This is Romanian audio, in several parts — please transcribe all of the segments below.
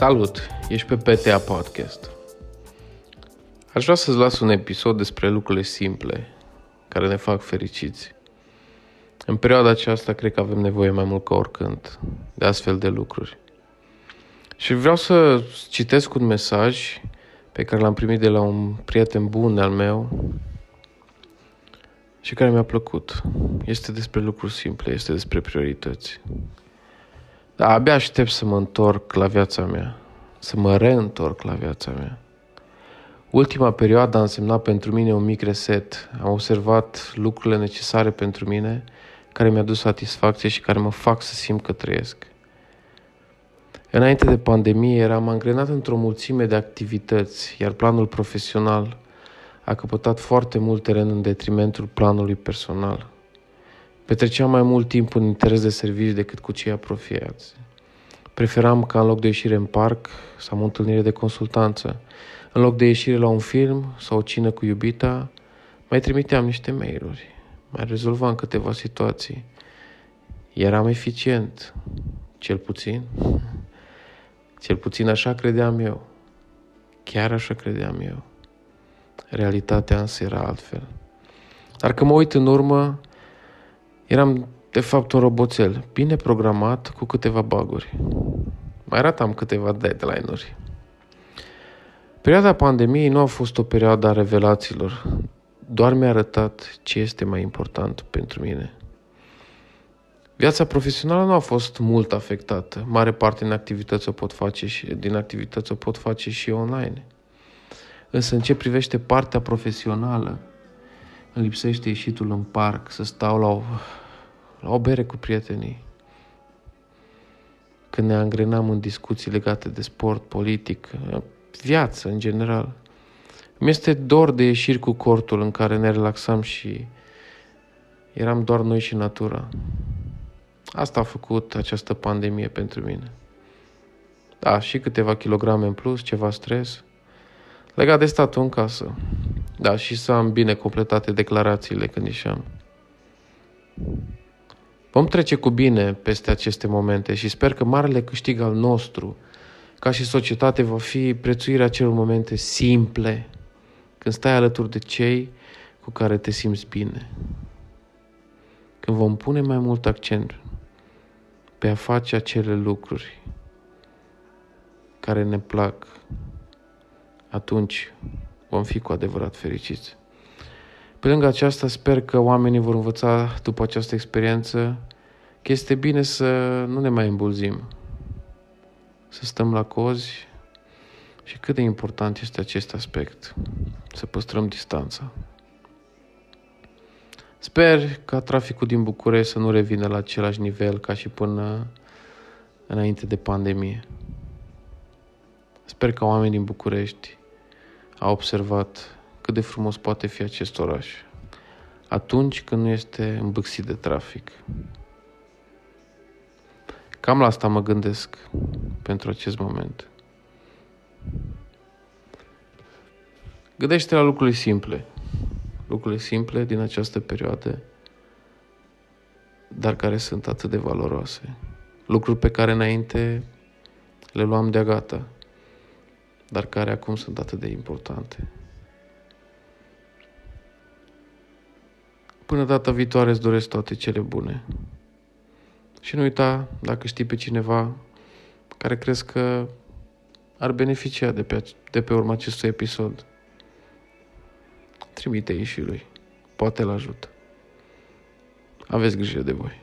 Salut! Ești pe PTA Podcast. Aș vrea să-ți las un episod despre lucrurile simple care ne fac fericiți. În perioada aceasta cred că avem nevoie mai mult ca oricând de astfel de lucruri. Și vreau să citesc un mesaj pe care l-am primit de la un prieten bun al meu și care mi-a plăcut. Este despre lucruri simple, este despre priorități. Dar abia aștept să mă întorc la viața mea, să mă reîntorc la viața mea. Ultima perioadă a însemnat pentru mine un mic reset. Am observat lucrurile necesare pentru mine, care mi-a dus satisfacție și care mă fac să simt că trăiesc. Înainte de pandemie eram angrenat într-o mulțime de activități, iar planul profesional a căpătat foarte mult teren în detrimentul planului personal. Petreceam mai mult timp în interes de serviciu decât cu cei apropiați. Preferam ca în loc de ieșire în parc să am o întâlnire de consultanță. În loc de ieșire la un film sau o cină cu iubita, mai trimiteam niște mail-uri. Mai rezolvam câteva situații. Eram eficient, cel puțin. Cel puțin așa credeam eu. Chiar așa credeam eu. Realitatea însă era altfel. Dar când mă uit în urmă, eram de fapt un roboțel, bine programat, cu câteva baguri. Mai ratam câteva deadline-uri. Perioada pandemiei nu a fost o perioadă a revelațiilor, doar mi-a arătat ce este mai important pentru mine. Viața profesională nu a fost mult afectată. Mare parte din activități o pot face și, din activități o pot face și online. Însă în ce privește partea profesională, îmi lipsește ieșitul în parc, să stau la o, la o bere cu prietenii. Când ne angrenam în discuții legate de sport, politic, viață în general. Mi este dor de ieșiri cu cortul în care ne relaxam și eram doar noi și natura. Asta a făcut această pandemie pentru mine. Da, și câteva kilograme în plus, ceva stres. Legat de statul în casă. Da, și să am bine completate declarațiile când ieșeam. Vom trece cu bine peste aceste momente și sper că marele câștig al nostru ca și societate va fi prețuirea acelor momente simple, când stai alături de cei cu care te simți bine. Când vom pune mai mult accent pe a face acele lucruri care ne plac, atunci vom fi cu adevărat fericiți. Pe lângă aceasta, sper că oamenii vor învăța după această experiență că este bine să nu ne mai îmbulzim, să stăm la cozi și cât de important este acest aspect, să păstrăm distanța. Sper ca traficul din București să nu revină la același nivel ca și până înainte de pandemie. Sper că oamenii din București au observat cât de frumos poate fi acest oraș atunci când nu este îmbâxit de trafic. Cam la asta mă gândesc pentru acest moment. Gândește la lucruri simple. Lucrurile simple din această perioadă, dar care sunt atât de valoroase. Lucruri pe care înainte le luam de gata, dar care acum sunt atât de importante. Până data viitoare îți doresc toate cele bune. Și nu uita, dacă știi pe cineva care crezi că ar beneficia de pe, de pe urma acestui episod, trimite-i și lui. Poate l ajută. Aveți grijă de voi.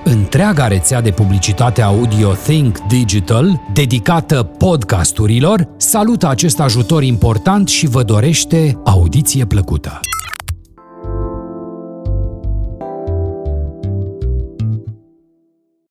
Întreaga rețea de publicitate audio Think Digital, dedicată podcasturilor, salută acest ajutor important și vă dorește audiție plăcută.